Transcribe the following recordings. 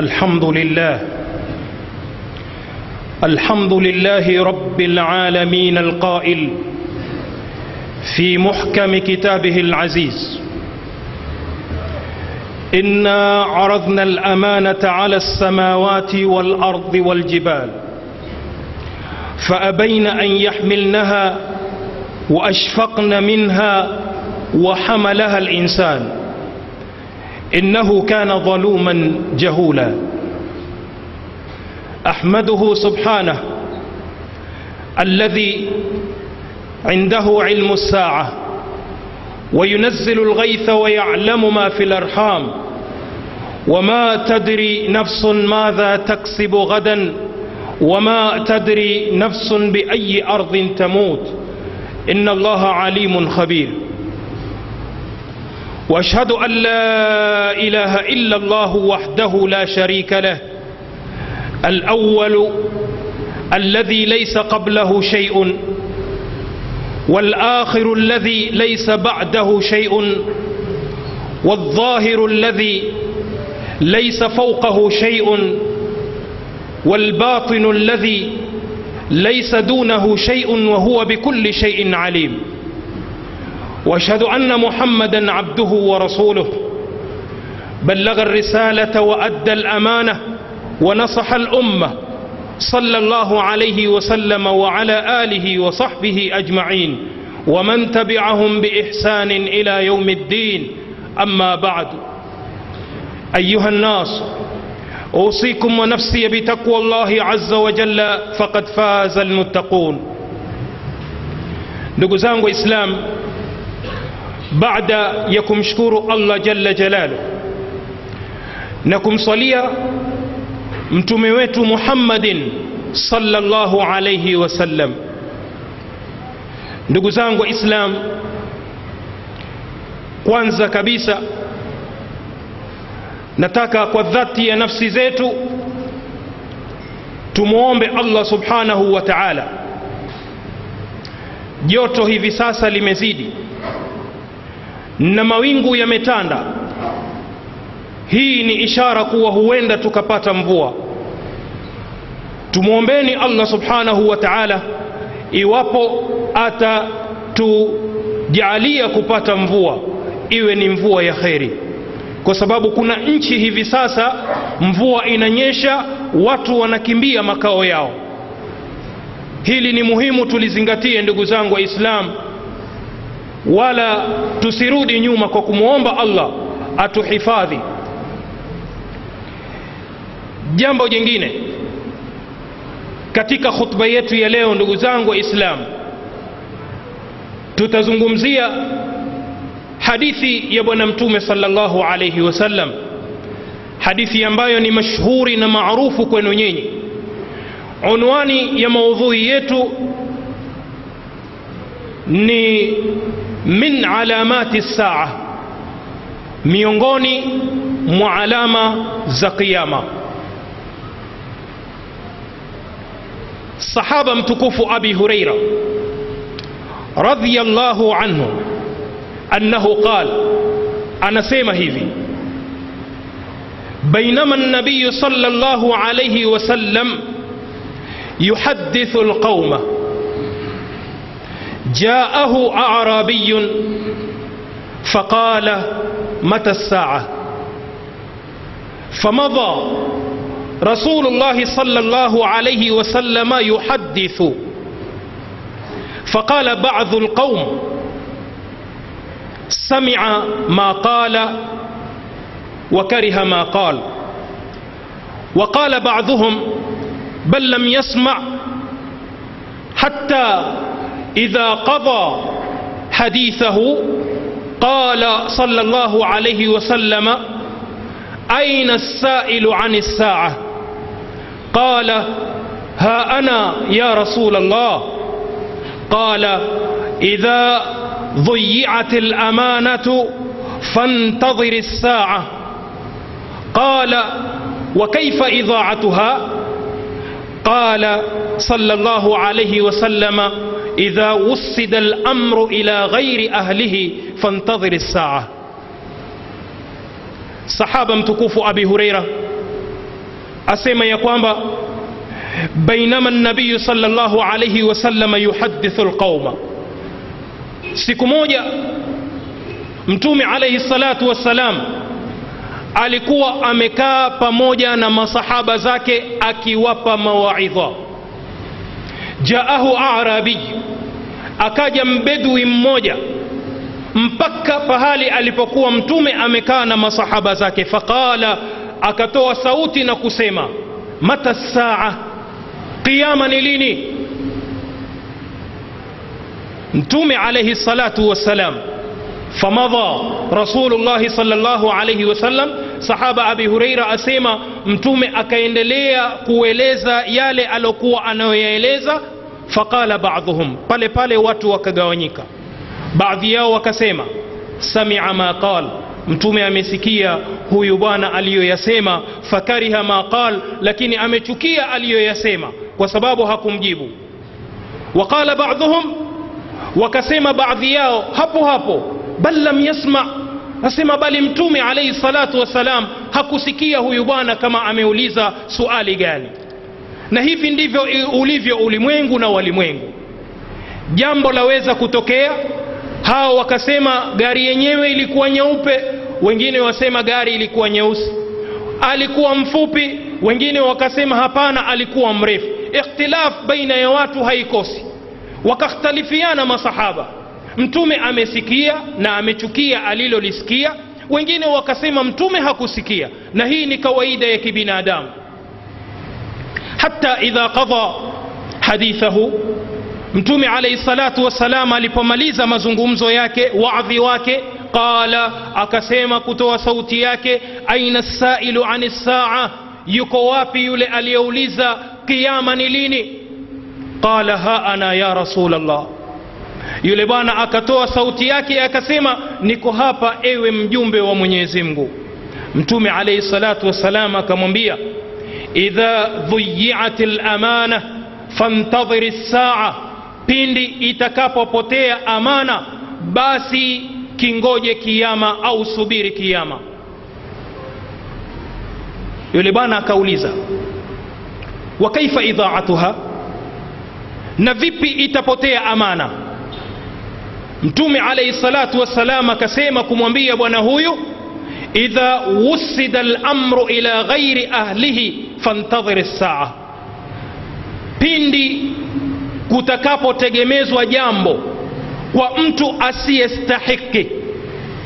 الحمد لله. الحمد لله رب العالمين القائل في محكم كتابه العزيز. إنا عرضنا الأمانة على السماوات والأرض والجبال فأبين أن يحملنها وأشفقن منها وحملها الإنسان. إنه كان ظلوما جهولا. أحمده سبحانه الذي عنده علم الساعة وينزل الغيث ويعلم ما في الأرحام وما تدري نفس ماذا تكسب غدا وما تدري نفس بأي أرض تموت. إن الله عليم خبير. وأشهد أن لا إله إلا الله وحده لا شريك له الأول الذي ليس قبله شيء والآخر الذي ليس بعده شيء والظاهر الذي ليس فوقه شيء والباطن الذي ليس دونه شيء وهو بكل شيء عليم. واشهد ان محمدا عبده ورسوله. بلغ الرسالة وأدى الأمانة ونصح الأمة صلى الله عليه وسلم وعلى آله وصحبه أجمعين. ومن تبعهم بإحسان إلى يوم الدين. أما بعد. أيها الناس أوصيكم ونفسي بتقوى الله عز وجل فقد فاز المتقون. ndugu zangu islam baada ya kumshukuru allah jalla jalalu na kumsalia mtume wetu muhammadin sallallahu alayhi wasallam ndugu zangu islam kwanza kabisa nataka kwa dhati ya nafsi zetu tumwombe allah subhanahu wa taala joto hivi sasa limezidi na mawingu yametanda. Hii ni ishara kuwa huenda tukapata mvua. Tumwombeni allah subhanahu wa taala iwapo atatujaalia kupata mvua iwe ni mvua ya kheri. Kwa sababu kuna nchi hivi sasa mvua inanyesha watu wanakimbia makao yao. Hili ni muhimu tulizingatie ndugu zangu waislam wala tusirudi nyuma kwa kumwomba allah atuhifadhi. Jambo jingine katika khutba yetu ya leo ndugu zangu waislamu tutazungumzia hadithi ya bwana mtume salllahu alaihi wasallam hadithi ambayo ni mashhuri na maarufu kwenu nyinyi. Unwani ya maudhui yetu ni min alamati saa miongoni mwa alama za qiyama sahaba mtukufu abi hureira radiyallahu anhu annahu qal anasema hivi بينما النبي صلى الله عليه وسلم يحدث القوم جاءه أعرابي فقال متى الساعة؟ فمضى رسول الله صلى الله عليه وسلم يحدث. فقال بعض القوم سمع ما قال وكره ما قال. وقال بعضهم بل لم يسمع حتى إذا قضى حديثه قال صلى الله عليه وسلم أين السائل عن الساعة؟ قال ها أنا يا رسول الله. قال إذا ضيعت الأمانة فانتظر الساعة. قال وكيف إضاعتها؟ قال صلى الله عليه وسلم إذا وسد الأمر إلى غير أهله فانتظر الساعة. صحابة متكوف أبي هريرة. أسيما يقوامب بينما النبي صلى الله عليه وسلم يحدث القوم. سيكموجة متومي عليه الصلاة والسلام. alikuwa amekaa pamoja na masahaba zake akiwapa mawaidha جاءه أعرابي. أكاجا مبدو موجا مبكا فهالي ألفقوا متوم أمكان ما صحب ذاك فقال أكتو صوتنا كسيما متى الساعة؟ قياما إليني. متوم عليه الصلاة والسلام. فمضى رسول الله صلى الله عليه وسلم. Sahaba abi hureira asema mtume akaendelea kueleza yale alokuwa anayoyaeleza faqala baadhuhum pale pale watu wakagawanyika baadhi yao wakasema samia ma qal mtume amesikia huyu bwana aliyoyasema fakariha ma qal lakini amechukia aliyoyasema kwa sababu hakumjibu waqala baadhuhum wakasema baadhi yao hapo hapo bal lam yasma asema bali mtume alaihi salatu wassalam hakusikia huyu bwana kama ameuliza suali gani. Na hivi ndivyo ulivyo ulimwengu na walimwengu. Jambo laweza kutokea hao wakasema gari yenyewe ilikuwa nyeupe wengine wasema gari ilikuwa nyeusi. Alikuwa mfupi wengine wakasema hapana alikuwa mrefu. Ikhtilaf baina ya watu haikosi. Wakakhtalifiana masahaba mtume amesikia na amechukia alilolisikia wengine wakasema mtume hakusikia na hii ni kawaida ya kibinadamu hata idha qadha hadithahu mtume alaihi salatu wassalam alipomaliza mazungumzo yake wadhi wake qala akasema kutoa sauti yake aina sailu ani saa yuko wapi yule aliyeuliza qiama ni lini qala ha ana ya rasul allah yule bwana akatoa sauti yake akasema niko hapa ewe mjumbe wa mwenyezi mungu. Mtume alaihi salatu wassalam akamwambia idha dhuyiat lamana fantadhiri saa pindi itakapopotea amana basi kingoje kiama au subiri kiama yule bwana akauliza wa kaifa idhaatuha? Na vipi itapotea amana mtume alaihi salatu wassalam akasema kumwambia bwana huyu idha wusida lamru ila ghairi ahlihi fantadhir saa pindi kutakapotegemezwa jambo kwa mtu asiyestahiki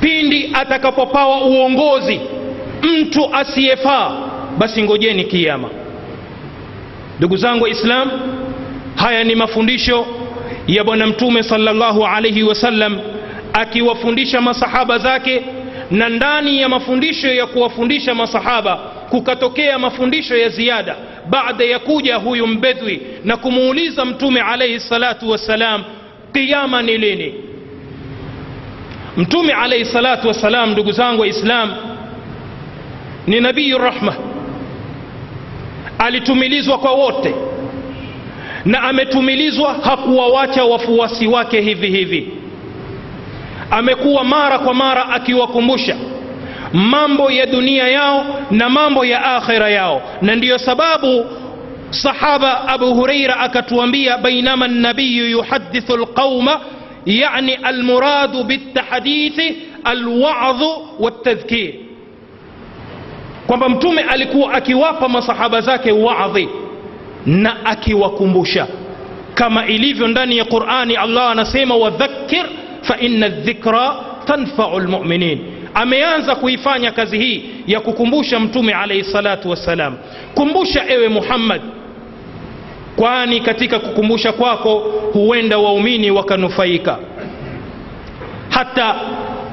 pindi atakapopawa uongozi mtu asiyefaa basi ngojeni kiama ndugu zangu islam haya ni mafundisho ya bwana mtume sallallahu alaihi wasallam akiwafundisha masahaba zake na ndani ya mafundisho ya kuwafundisha masahaba kukatokea mafundisho ya ziada. Baada ya kuja huyu mbedhwi na kumuuliza mtume alaihi salatu wassalam qiama ni lini? Mtume alaihi salatu wassalam ndugu zangu waislam ni nabiyu rahma. Alitumilizwa kwa wote na ametumilizwa hakuwawacha wafuasi wake hivi hivi amekuwa mara kwa mara akiwakumbusha mambo ya dunia yao na mambo ya akhira yao na ndiyo sababu sahaba abu hureira akatuambia bainama nabiyu yuhadithu lqauma yani almuradu biltahdithi alwadhu waltadhkir kwamba mtume alikuwa akiwapa masahaba zake wadhi na akiwakumbusha. Kama ilivyo ndani ya qurani allah anasema wadhakkir fa inna dhikra tanfau lmuminin ameanza kuifanya kazi hii ya kukumbusha mtume alayhi salatu wassalam. Kumbusha ewe muhammad kwani katika kukumbusha kwako huenda waumini wakanufaika. Hata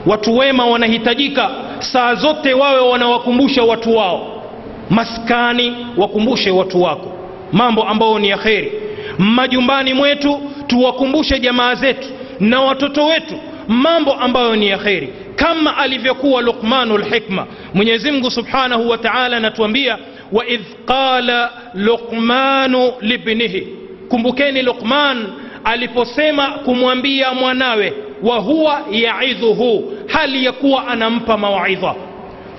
watu wema wanahitajika saa zote wawe wanawakumbusha watu wao. Maskani wakumbushe watu wako mambo ambayo ni ya kheri. Majumbani mwetu tuwakumbushe jamaa zetu na watoto wetu mambo ambayo ni ya kheri. Kama alivyokuwa luqmanu lhikma mwenyezimngu subhanahu wa taala anatuambia waidh qala luqmanu libnihi. Kumbukeni luqman aliposema kumwambia mwanawe wa huwa yaidhuhu. Hali ya kuwa anampa mawaidha.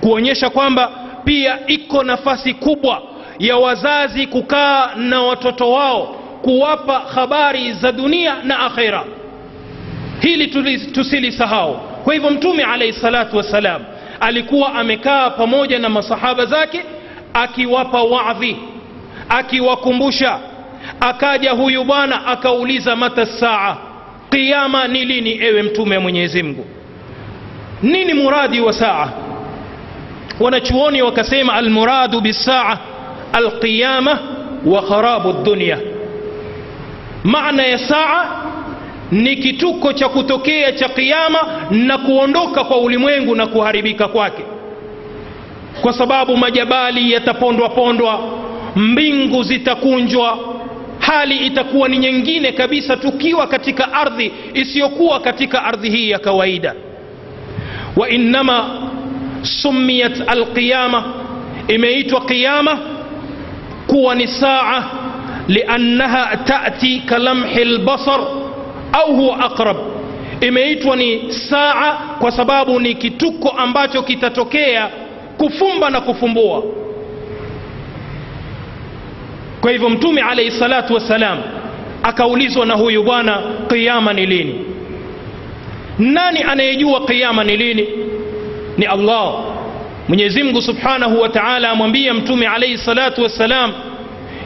Kuonyesha kwamba pia iko nafasi kubwa ya wazazi kukaa na watoto wao kuwapa habari za dunia na akhira hili tusilisahau. Kwa hivyo mtume alaihi salatu wassalam alikuwa amekaa pamoja na masahaba zake akiwapa wadhi akiwakumbusha. Akaja huyu bwana akauliza mata saa? Qiama ni lini ewe mtume wa mwenyezi nini muradi wa saa? Wanachuoni wakasema almuradu bisaa alqiyama wa kharabu dunia. maana ya saa ni kituko cha kutokea cha qiama na kuondoka kwa ulimwengu na kuharibika kwake kwa sababu majabali yatapondwa pondwa mbingu zitakunjwa hali itakuwa ni nyingine kabisa tukiwa katika ardhi isiyokuwa katika ardhi hii ya kawaida wa innama sumiyat alqiyama imeitwa qiyama kuwa ni saa liannaha tati kalamhi lbasar au huwa aqrab. Imeitwa ni saa kwa sababu ni kituko ambacho kitatokea kufumba na kufumbua. Kwa hivyo mtume alaihi salatu wassalam akaulizwa na huyu bwana qiama ni lini? Nani anayejua qiama ni lini? Ni allah mwenyezi mungu subhanahu wa taala amwambia mtume alaihi salatu wassalam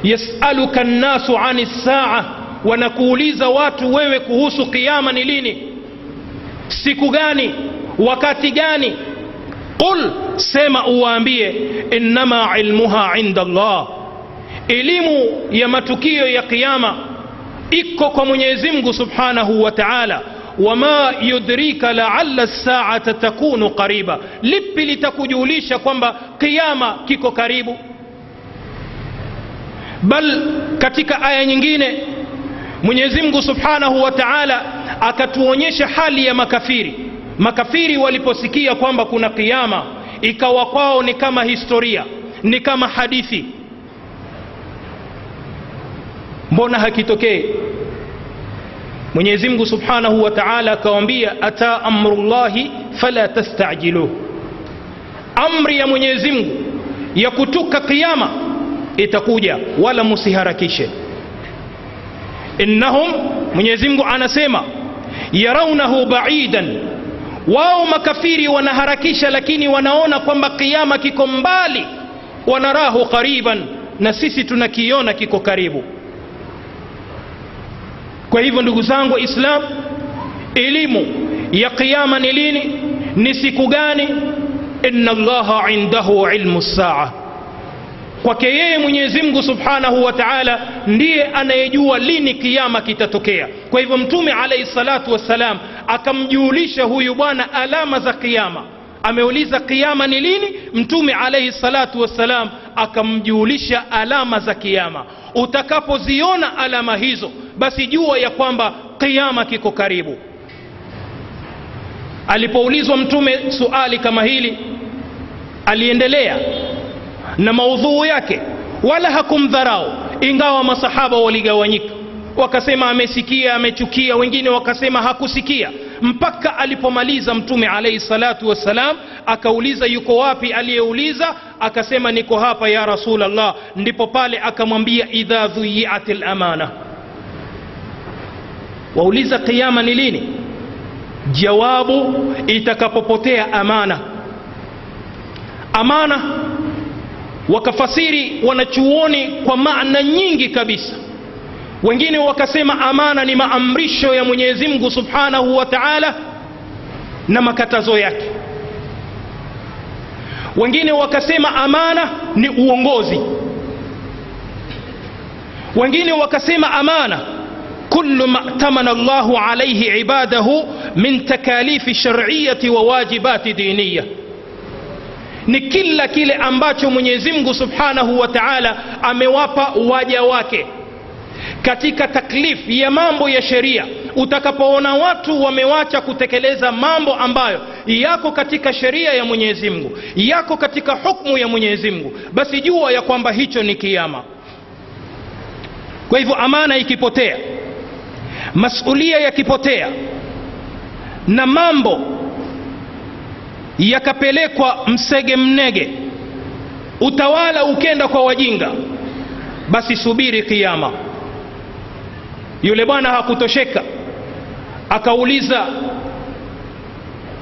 yasaluka nnasu ani saa wanakuuliza watu wewe kuhusu qiama ni lini? Siku gani? Wakati gani? Qul sema uwaambie innama ilmuha inda allah. Elimu ya matukio ya kiyama iko kwa mwenyezi mungu subhanahu wa taala wama yudrika laala saata takunu qariba. Lipi litakujulisha kwamba kiama kiko karibu? Bal katika aya nyingine mwenyezi mungu subhanahu wa taala akatuonyesha hali ya makafiri. Makafiri waliposikia kwamba kuna kiama, ikawa kwao ni kama historia ni kama hadithi. Mbona hakitokee mwenyezi mungu subhanahu wa taala akawambia ata amrullahi fala tastajiluh amri ya mwenyezi mungu ya kutuka qiama itakuja wala musiharakishe innahum mwenyezi mungu anasema yaraunahu baidan wao makafiri wanaharakisha lakini wanaona kwamba kiama kiko mbali wanarahu qariban na sisi tunakiona kiko karibu kwa hivyo ndugu zangu waislam elimu ya qiama ni lini? Ni siku gani? Inna allaha indahu ilmu saa. Kwake yeye mwenyezi mungu subhanahu wa taala ndiye anayejua lini kiama kitatokea. Kwa hivyo mtume alaihi salatu wassalam akamjuulisha huyu bwana alama za kiama ameuliza kiama ni lini? Mtume alaihi salatu wassalam akamjuulisha alama za kiama utakapoziona alama hizo basi jua ya kwamba kiama kiko karibu. Alipoulizwa mtume suali kama hili aliendelea na maudhuu yake wala hakumdharau ingawa masahaba waligawanyika. Wakasema amesikia amechukia wengine wakasema hakusikia mpaka alipomaliza mtume alaihi salatu wassalam akauliza yuko wapi aliyeuliza akasema niko hapa ya rasulllah ndipo pale akamwambia idha dhuyiat lamana wauliza qiama ni lini? Jawabu itakapopotea amana. Amana wakafasiri wanachuoni kwa maana nyingi kabisa. Wengine wakasema amana ni maamrisho ya mwenyezi mungu subhanahu wa taala na makatazo yake. Wengine wakasema amana ni uongozi. Wengine wakasema amana kullu ma tamana Allahu alayhi ibadahu min takalifi shar'iyati wa wajibati diniya, ni kila kile ambacho Mwenyezi Mungu Subhanahu wa Ta'ala amewapa waja wake katika taklif ya mambo ya sheria. Utakapoona watu wamewacha kutekeleza mambo ambayo yako katika sheria ya Mwenyezi Mungu, yako katika hukmu ya Mwenyezi Mungu, basi jua ya kwamba hicho ni kiama. Kwa hivyo amana ikipotea masulia yakipotea na mambo yakapelekwa msege mnege utawala ukenda kwa wajinga basi subiri kiama yule bwana hakutosheka akauliza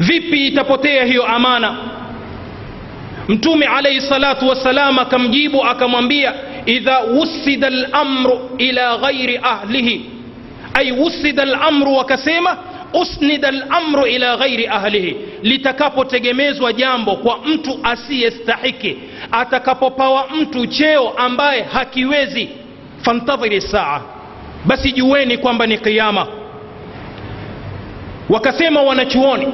vipi itapotea hiyo amana? Mtume alaihi salatu wassalam akamjibu akamwambia idha wusida lamru ila ghairi ahlihi ay wusida lamru wakasema usnida lamru ila ghairi ahlihi. Litakapotegemezwa jambo kwa mtu asiyestahiki atakapopawa mtu cheo ambaye hakiwezi fantadhiri saa. Basi jueni kwamba ni qiama wakasema wanachuoni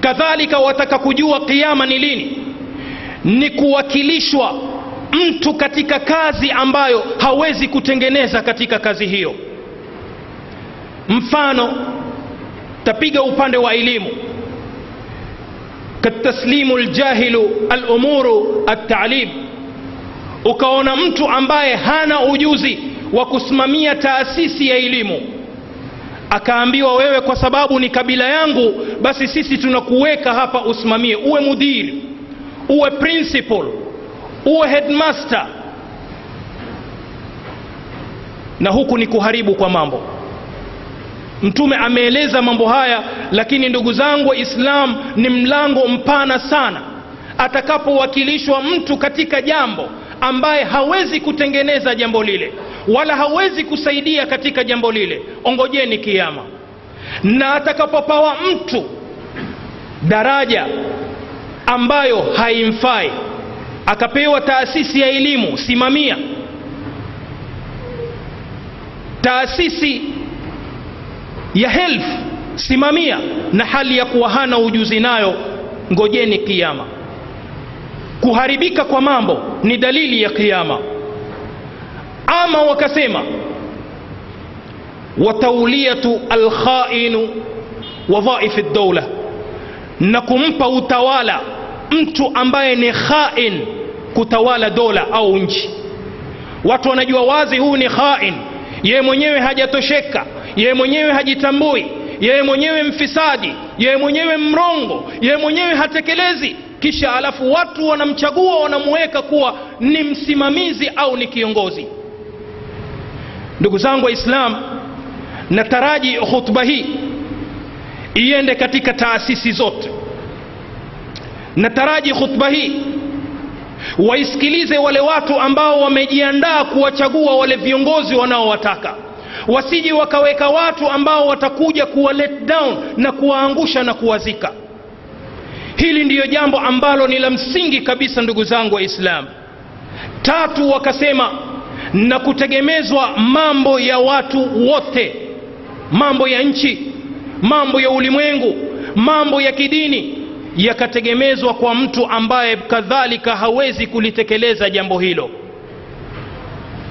kadhalika wataka kujua qiama ni lini? Ni kuwakilishwa mtu katika kazi ambayo hawezi kutengeneza katika kazi hiyo mfano tapiga upande wa elimu. Kataslimu ljahilu alumuru altalim ukaona mtu ambaye hana ujuzi wa kusimamia taasisi ya elimu. Akaambiwa wewe kwa sababu ni kabila yangu basi sisi tunakuweka hapa usimamie. Uwe mudiri uwe principal uwe headmaster. Na huku ni kuharibu kwa mambo mtume ameeleza mambo haya lakini ndugu zangu waislam ni mlango mpana sana. Atakapowakilishwa mtu katika jambo ambaye hawezi kutengeneza jambo lile wala hawezi kusaidia katika jambo lile ongojeni kiama. Na atakapopawa mtu daraja ambayo haimfai akapewa taasisi ya elimu simamia. Taasisi ya health simamia. Na hali ya kuwa hana ujuzi nayo ngojeni kiama kuharibika kwa mambo ni dalili ya kiama ama wakasema watauliyatu alkhainu wadhaifi daula na kumpa utawala mtu ambaye ni khain kutawala dola au nchi. Watu wanajua wazi huu ni khain. Yeye mwenyewe hajatosheka yeye mwenyewe hajitambui. Yeye mwenyewe mfisadi yeye mwenyewe mrongo. Yeye mwenyewe hatekelezi. Kisha alafu watu wanamchagua wanamuweka kuwa ni msimamizi au ni kiongozi. Ndugu zangu waislam nataraji khutba hii iende katika taasisi zote. Nataraji khutba hii waisikilize wale watu ambao wamejiandaa kuwachagua wale viongozi wanaowataka wasije wakaweka watu ambao watakuja kuwa let down na kuwaangusha na kuwazika. Hili ndiyo jambo ambalo ni la msingi kabisa ndugu zangu waislamu. Tatu wakasema na kutegemezwa mambo ya watu wote mambo ya nchi mambo ya ulimwengu mambo ya kidini yakategemezwa kwa mtu ambaye kadhalika hawezi kulitekeleza jambo hilo